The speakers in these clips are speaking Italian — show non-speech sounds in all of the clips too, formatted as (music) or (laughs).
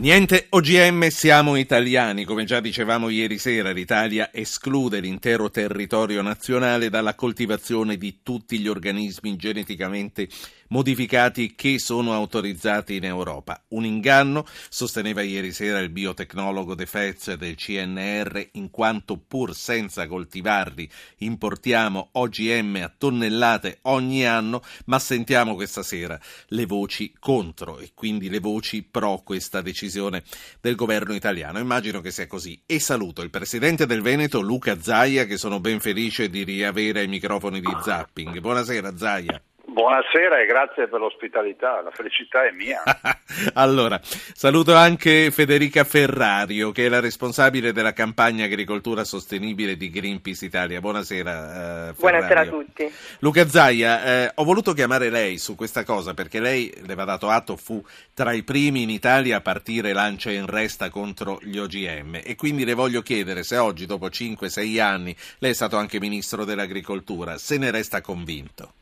Niente OGM, siamo italiani. Come già dicevamo ieri sera, l'Italia esclude l'intero territorio nazionale dalla coltivazione di tutti gli organismi geneticamente che sono autorizzati in Europa. Un inganno, sosteneva ieri sera il biotecnologo De Fez del CNR, in quanto pur senza coltivarli importiamo OGM a tonnellate ogni anno, ma sentiamo questa sera le voci contro e quindi le voci pro questa decisione del governo italiano. Immagino che sia così. E saluto il presidente del Veneto, Luca Zaia, che sono ben felice di riavere ai microfoni di Zapping. Buonasera Zaia. Buonasera e grazie per l'ospitalità, la felicità è mia. (laughs) allora, saluto anche Federica Ferrario, che è la responsabile della campagna agricoltura sostenibile di Greenpeace Italia. Buonasera. Eh, Buonasera a tutti. Luca Zaia, eh, ho voluto chiamare lei su questa cosa perché lei, le va dato atto, fu tra i primi in Italia a partire lancia in resta contro gli OGM e quindi le voglio chiedere se oggi, dopo 5-6 anni, lei è stato anche ministro dell'agricoltura, se ne resta convinto.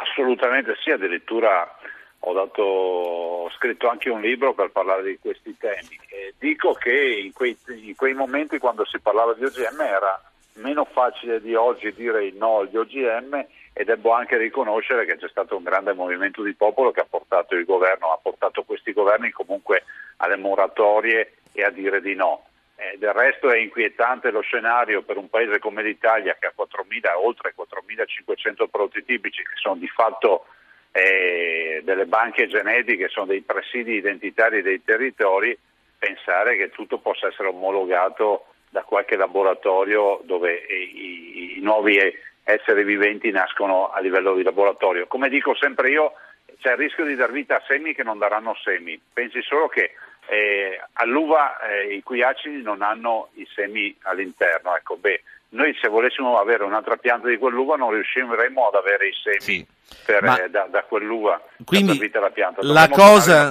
Assolutamente sì, addirittura ho, dato, ho, scritto anche un libro per parlare di questi temi. E dico che in quei, in quei, momenti quando si parlava di OGM era meno facile di oggi dire il no agli OGM e devo anche riconoscere che c'è stato un grande movimento di popolo che ha portato il governo, ha portato questi governi comunque alle moratorie e a dire di no. Eh, del resto è inquietante lo scenario per un paese come l'Italia che ha 4.000, oltre 4.500 prodotti tipici che sono di fatto eh, delle banche genetiche, sono dei presidi identitari dei territori, pensare che tutto possa essere omologato da qualche laboratorio dove i, i, i nuovi esseri viventi nascono a livello di laboratorio. Come dico sempre io, c'è il rischio di dar vita a semi che non daranno semi. Pensi solo che eh, all'uva eh, i cui acidi non hanno i semi all'interno. Ecco, beh, noi se volessimo avere un'altra pianta di quell'uva non riusciremmo ad avere i semi sì. per, eh, da, da, quell'uva quindi la pianta. La cosa,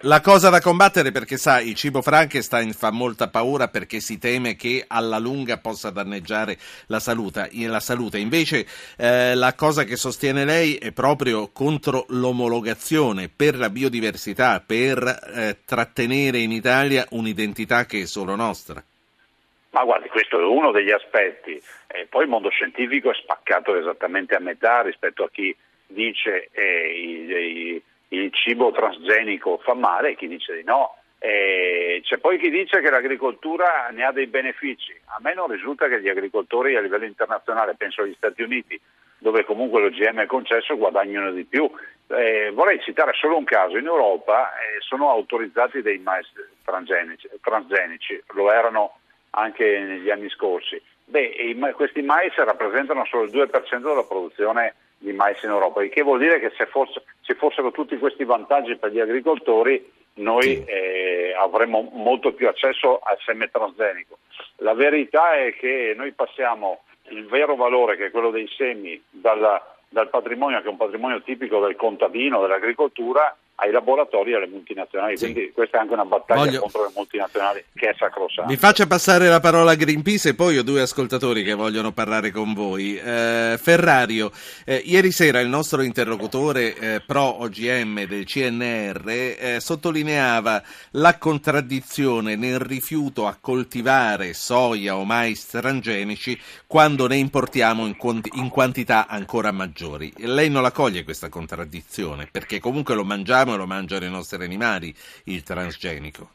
la cosa, da combattere perché sai il cibo Frankenstein fa molta paura perché si teme che alla lunga possa danneggiare la salute, la salute. invece eh, la cosa che sostiene lei è proprio contro l'omologazione per la biodiversità per eh, trattenere in Italia un'identità che è solo nostra ma guardi, questo è uno degli aspetti. E poi il mondo scientifico è spaccato esattamente a metà rispetto a chi dice eh, il, cibo transgenico fa male e chi dice di no. E c'è poi chi dice che l'agricoltura ne ha dei benefici. A me non risulta che gli agricoltori a livello internazionale, penso agli Stati Uniti, dove comunque l'OGM è concesso, guadagnino di più. Eh, vorrei citare solo un caso. In Europa eh, sono autorizzati dei mais transgenici, transgenici, lo erano anche negli anni scorsi. Beh, questi mais rappresentano solo il 2% della produzione di mais in Europa, il che vuol dire che se fosse, ci fossero tutti questi vantaggi per gli agricoltori noi eh, avremmo molto più accesso al seme transgenico. La verità è che noi passiamo il vero valore, che è quello dei semi, dalla, dal patrimonio, che è un patrimonio tipico del contadino, dell'agricoltura, ai laboratori e alle multinazionali. Sì. Quindi questa è anche una battaglia Voglio... contro le multinazionali che è sacrosanta. Vi faccia passare la parola a Greenpeace e poi ho due ascoltatori che vogliono parlare con voi. Eh, Ferrario, eh, ieri sera il nostro interlocutore eh, pro OGM del CNR eh, sottolineava la contraddizione nel rifiuto a coltivare soia o mais transgenici quando ne importiamo in, quanti- in quantità ancora maggiori. Lei non la coglie questa contraddizione perché comunque lo mangiamo mangiamo e lo mangiano i nostri animali, il transgenico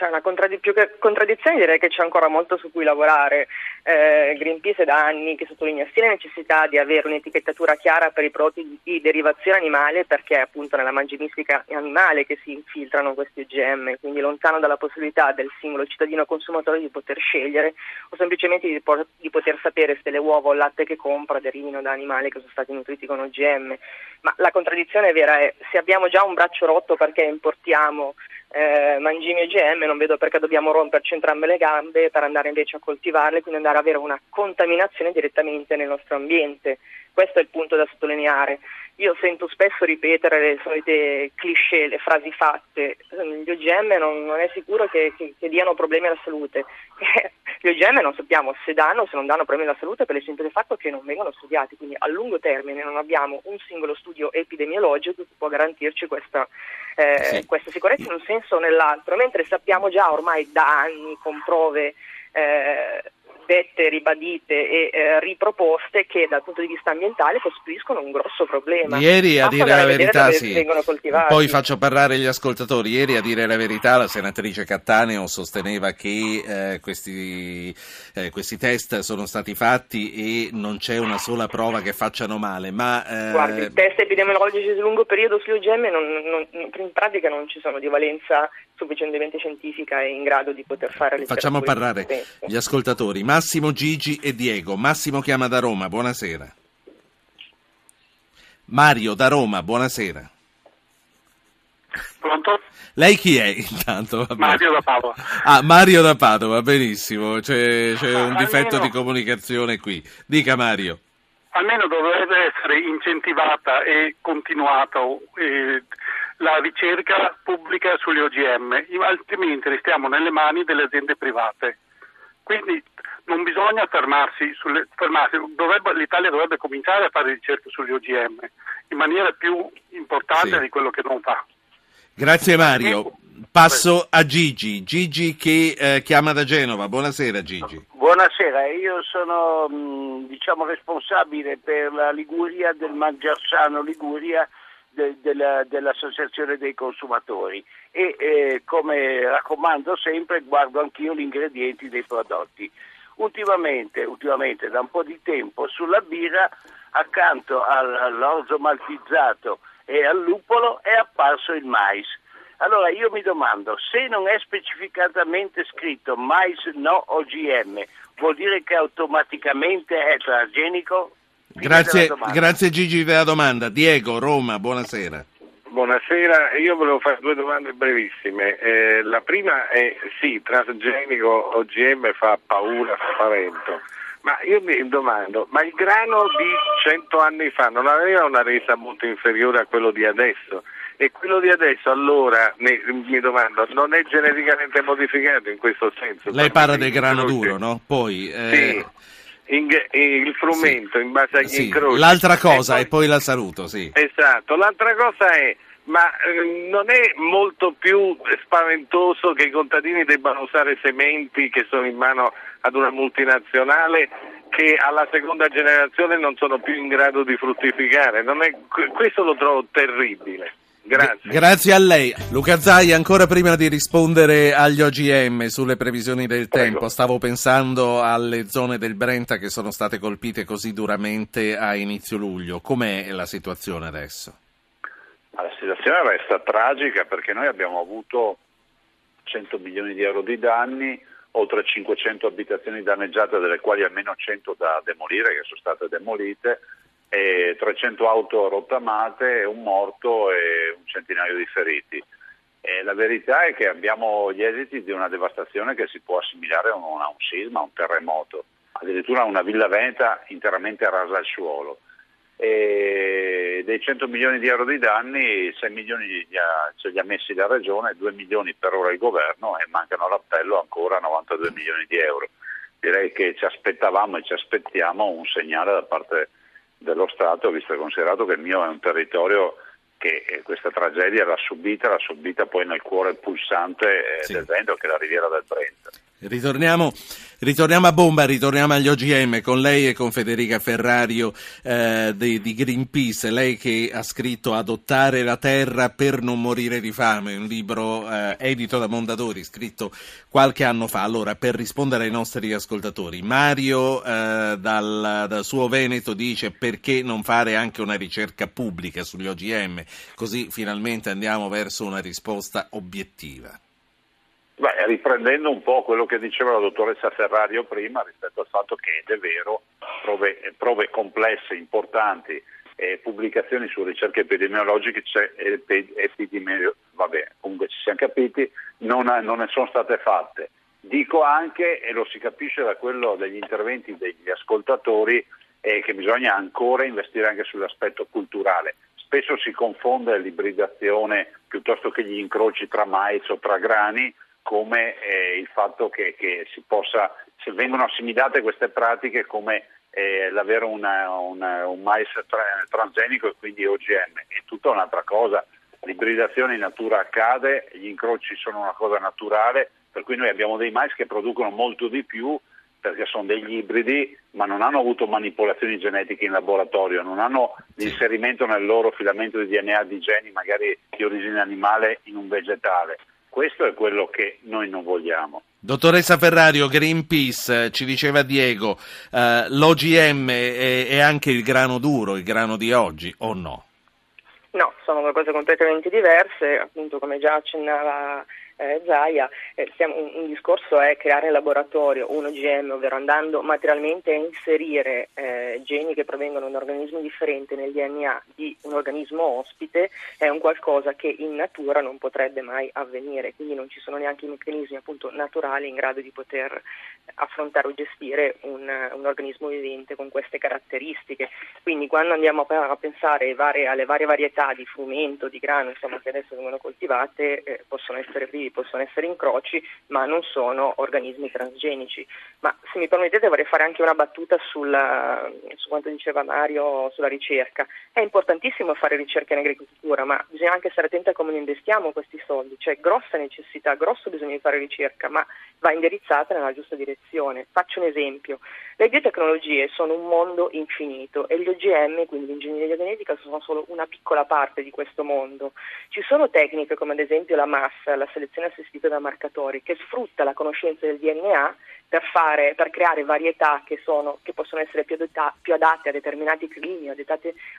c'è una contraddizione direi che c'è ancora molto su cui lavorare. Eh, Greenpeace è da anni che sottolinea sia la necessità di avere un'etichettatura chiara per i prodotti di derivazione animale perché è appunto nella mangimistica animale che si infiltrano questi OGM, quindi lontano dalla possibilità del singolo cittadino consumatore di poter scegliere o semplicemente di, po- di poter sapere se le uova o il latte che compra derivino da animali che sono stati nutriti con OGM. Ma la contraddizione vera è se abbiamo già un braccio rotto perché importiamo eh, mangimi OGM, non vedo perché dobbiamo romperci entrambe le gambe per andare invece a coltivarle, quindi andare ad avere una contaminazione direttamente nel nostro ambiente. Questo è il punto da sottolineare. Io sento spesso ripetere le solite cliché, le frasi fatte. Gli OGM non, non è sicuro che, che, che diano problemi alla salute. (laughs) Gli OGM non sappiamo se danno o se non danno problemi alla salute per il semplice fatto che non vengono studiati, quindi a lungo termine non abbiamo un singolo studio epidemiologico che può garantirci questa, eh, sì. questa sicurezza in un senso o nell'altro, mentre sappiamo già ormai da anni con prove eh, dette, ribadite e eh, riproposte che dal punto di vista ambientale costituiscono un grosso problema. Ieri a dire la verità sì. Poi faccio parlare gli ascoltatori. Ieri a dire la verità la senatrice Cattaneo sosteneva che eh, questi, eh, questi, test sono stati fatti e non c'è una sola prova che facciano male. Ma, eh, Guardi, i test epidemiologici su lungo periodo sugli OGM non, non, in pratica non ci sono di valenza sufficientemente scientifica e in grado di poter fare Facciamo parlare gli ascoltatori. Massimo, Gigi e Diego. Massimo chiama da Roma, buonasera. Mario da Roma, buonasera. Pronto? Lei chi è intanto? Mario da Padova. Ah, Mario da Padova, benissimo. C'è, c'è un difetto almeno, di comunicazione qui. Dica Mario. Almeno dovrebbe essere incentivata e continuata eh, la ricerca pubblica sugli OGM, altrimenti restiamo nelle mani delle aziende private. Quindi non bisogna fermarsi, sulle, fermarsi. Dovrebbe, l'Italia dovrebbe cominciare a fare ricerca sugli OGM in maniera più importante sì. di quello che non fa. Grazie Mario. Passo a Gigi, Gigi che eh, chiama da Genova. Buonasera Gigi. Buonasera, io sono mh, diciamo, responsabile per la Liguria del Mangiarsano Liguria de, de la, dell'Associazione dei Consumatori e eh, come raccomando sempre guardo anch'io gli ingredienti dei prodotti. Ultimamente, ultimamente, da un po' di tempo sulla birra accanto all'orzo maltizzato e al lupolo è apparso il mais. Allora io mi domando, se non è specificatamente scritto mais no OGM, vuol dire che automaticamente è transgenico? Grazie, grazie Gigi della domanda. Diego, Roma, buonasera. Buonasera, io volevo fare due domande brevissime. Eh, la prima è sì, transgenico OGM fa paura, spavento, ma io mi domando, ma il grano di 100 anni fa non aveva una resa molto inferiore a quello di adesso? E quello di adesso allora, ne, mi domando, non è geneticamente modificato in questo senso? Lei parla del grano duro, no? Poi... Eh... Sì in, il frumento sì. in base agli sì. incroci. L'altra cosa, e poi, e poi, la saluto, sì. Esatto, l'altra cosa è, ma eh, non è molto più spaventoso che i contadini debbano usare sementi che sono in mano ad una multinazionale che alla seconda generazione non sono più in grado di fruttificare? È, questo lo trovo terribile. Grazie. Grazie a lei. Luca Zai, ancora prima di rispondere agli OGM sulle previsioni del Prego. tempo, stavo pensando alle zone del Brenta che sono state colpite così duramente a inizio luglio. Com'è la situazione adesso? La situazione resta tragica perché noi abbiamo avuto 100 milioni di euro di danni, oltre 500 abitazioni danneggiate, delle quali almeno 100 da demolire, che sono state demolite, e 300 auto rottamate, un morto e un centinaio di feriti. E la verità è che abbiamo gli esiti di una devastazione che si può assimilare a un, a un sisma, a un terremoto, addirittura una villa veneta interamente rasa al suolo. E dei 100 milioni di euro di danni, 6 milioni li ha, ce li ha messi la Regione, 2 milioni per ora il Governo e mancano all'appello ancora 92 milioni di euro. Direi che ci aspettavamo e ci aspettiamo un segnale da parte dello Stato, visto e considerato che il mio è un territorio che eh, questa tragedia l'ha subita, l'ha subita poi nel cuore pulsante eh, sì. del vento, che è la riviera del Brenta. Ritorniamo, ritorniamo, a bomba, ritorniamo agli OGM con lei e con Federica Ferrario eh, di, di, Greenpeace, lei che ha scritto Adottare la terra per non morire di fame, un libro eh, edito da Mondadori, scritto qualche anno fa. Allora, per rispondere ai nostri ascoltatori, Mario eh, dal, dal suo Veneto dice perché non fare anche una ricerca pubblica sugli OGM, così finalmente andiamo verso una risposta obiettiva. Beh, riprendendo un po' quello che diceva la dottoressa Ferrario prima rispetto al fatto che è vero, prove, prove complesse, importanti, eh, pubblicazioni su ricerche epidemiologiche, epidemio, vabbè, comunque ci siamo capiti, non, non, ne sono state fatte. Dico anche, e lo si capisce da quello degli interventi degli ascoltatori, eh, che bisogna ancora investire anche sull'aspetto culturale. Spesso si confonde l'ibridazione piuttosto che gli incroci tra mais o tra grani, come eh, il fatto che, che, si possa, se vengono assimilate queste pratiche come eh, l'avere una, una, un mais tra, transgenico e quindi OGM, è tutta un'altra cosa. L'ibridazione in natura accade, gli incroci sono una cosa naturale, per cui noi abbiamo dei mais che producono molto di più perché sono degli ibridi, ma non hanno avuto manipolazioni genetiche in laboratorio, non hanno l'inserimento nel loro filamento di DNA di geni magari di origine animale in un vegetale. Questo è quello che noi non vogliamo. Dottoressa Ferrario, Greenpeace, ci diceva Diego, eh, l'OGM è, è anche il grano duro, il grano di oggi, o no? No, sono due cose completamente diverse, appunto come già accennava eh, Zaia, eh, stiamo, un, un, discorso è creare in laboratorio un OGM, ovvero andando materialmente a inserire eh, geni che provengono da un organismo differente nel DNA di un organismo ospite, è un qualcosa che in natura non potrebbe mai avvenire, quindi non ci sono neanche i meccanismi appunto, naturali in grado di poter affrontare o gestire un, un organismo vivente con queste caratteristiche. Quindi quando andiamo a, pensare alle varie varietà di frumento, di grano, insomma, che adesso vengono coltivate, eh, possono essere possono essere incroci, ma non sono organismi transgenici. Ma se mi permettete vorrei fare anche una battuta sulla, su quanto diceva Mario sulla ricerca. È importantissimo fare ricerca in agricoltura, ma bisogna anche stare attenti a come investiamo questi soldi. C'è grossa necessità, grosso bisogno di fare ricerca, ma va indirizzata nella giusta direzione. Faccio un esempio. Le biotecnologie sono un mondo infinito e gli OGM, quindi l'ingegneria genetica, sono solo una piccola parte di questo mondo. Ci sono tecniche come ad esempio la massa, la selezione assistita da marcatori, che sfrutta la conoscenza del DNA per, fare, per creare varietà che, sono, che, possono essere più, adetta, più, adatte a determinati climi, a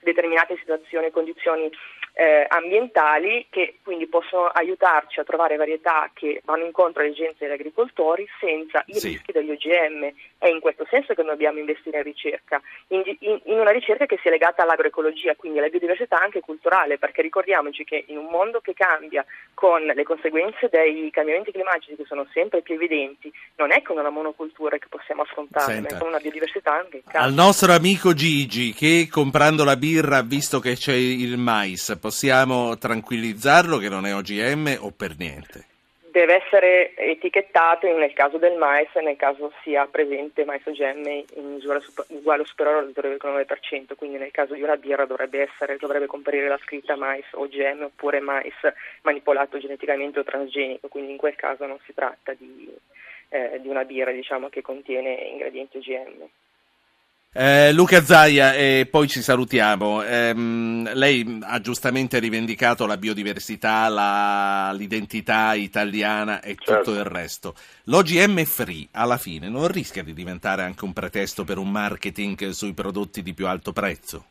determinate situazioni e condizioni eh, ambientali che quindi possono aiutarci a trovare varietà che vanno incontro alle esigenze degli agricoltori senza i sì. rischi degli OGM. È in questo senso che dobbiamo investire in ricerca, in, in, in, una ricerca che sia legata all'agroecologia, quindi alla biodiversità anche culturale, perché ricordiamoci che in un mondo che cambia con le conseguenze dei cambiamenti climatici che sono sempre più evidenti, non è con una monocultura che possiamo affrontare, ma con una biodiversità anche. Al nostro amico Gigi che comprando la birra ha visto che c'è il mais, possiamo tranquillizzarlo che non è OGM o per niente? Deve essere etichettato nel caso del mais nel caso sia presente mais OGM in misura uguale o superiore al 0,9%, quindi nel caso di una birra dovrebbe, essere, dovrebbe comparire la scritta mais OGM oppure mais manipolato geneticamente o transgenico, quindi in quel caso non si tratta di, eh, di una birra diciamo, che contiene ingredienti OGM. Eh, Luca Zaia, e poi ci salutiamo. Eh, lei ha giustamente rivendicato la biodiversità, la, l'identità italiana e certo. tutto il resto. L'OGM free, alla fine, non rischia di diventare anche un pretesto per un marketing sui prodotti di più alto prezzo?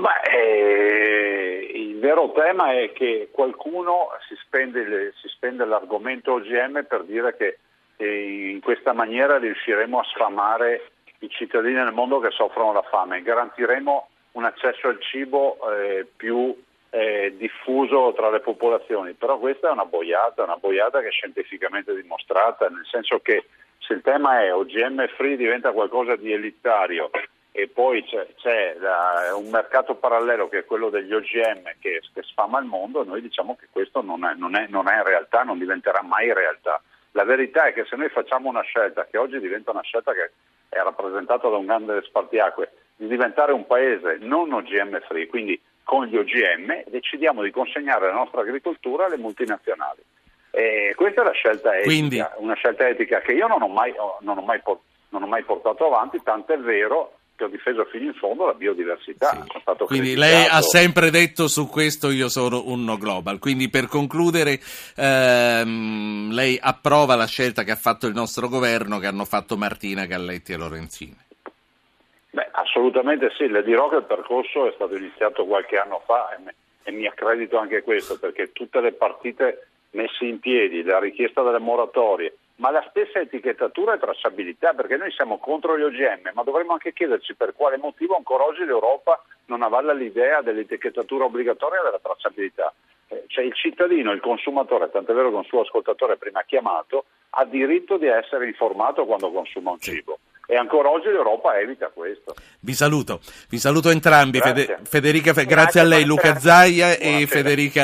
Beh, eh, il vero tema è che qualcuno si spende, si spende l'argomento OGM per dire che e in questa maniera riusciremo a sfamare i cittadini nel mondo che soffrono la fame, garantiremo un accesso al cibo eh, più eh, diffuso tra le popolazioni, però questa è una boiata, una boiata che è scientificamente dimostrata, nel senso che se il tema è OGM free diventa qualcosa di elitario e poi c'è, c'è la, un mercato parallelo che è quello degli OGM che, che sfama il mondo, noi diciamo che questo non è, non, è, non è realtà, non diventerà mai realtà. La verità è che se noi facciamo una scelta, che oggi diventa una scelta che è rappresentata da un grande spartiacque, di diventare un paese non OGM free, quindi con gli OGM, decidiamo di consegnare la nostra agricoltura alle multinazionali. E questa è la scelta etica, quindi... una scelta etica che io non ho mai, non ho mai, non ho mai portato avanti, tant'è vero che ho difeso fino in fondo la biodiversità. Sì. Quindi lei ha sempre detto su questo io sono un no global. Quindi per concludere, ehm, lei approva la scelta che ha fatto il nostro governo, che hanno fatto Martina, Galletti e Lorenzini? Beh, assolutamente sì, le dirò che il percorso è stato iniziato qualche anno fa e, e mi accredito anche questo, perché tutte le partite messe in piedi, la richiesta delle moratorie, ma la stessa etichettatura e tracciabilità, perché noi siamo contro gli OGM, ma dovremmo anche chiederci per quale motivo ancora oggi l'Europa non avalla l'idea dell'etichettatura obbligatoria e della tracciabilità. Eh, cioè il cittadino, il consumatore, tant'è vero che un suo ascoltatore prima ha chiamato, ha diritto di essere informato quando consuma un cibo. E ancora oggi l'Europa evita questo. Vi saluto, vi saluto entrambi, grazie. Federica, grazie, grazie a lei Luca Zaia e Federica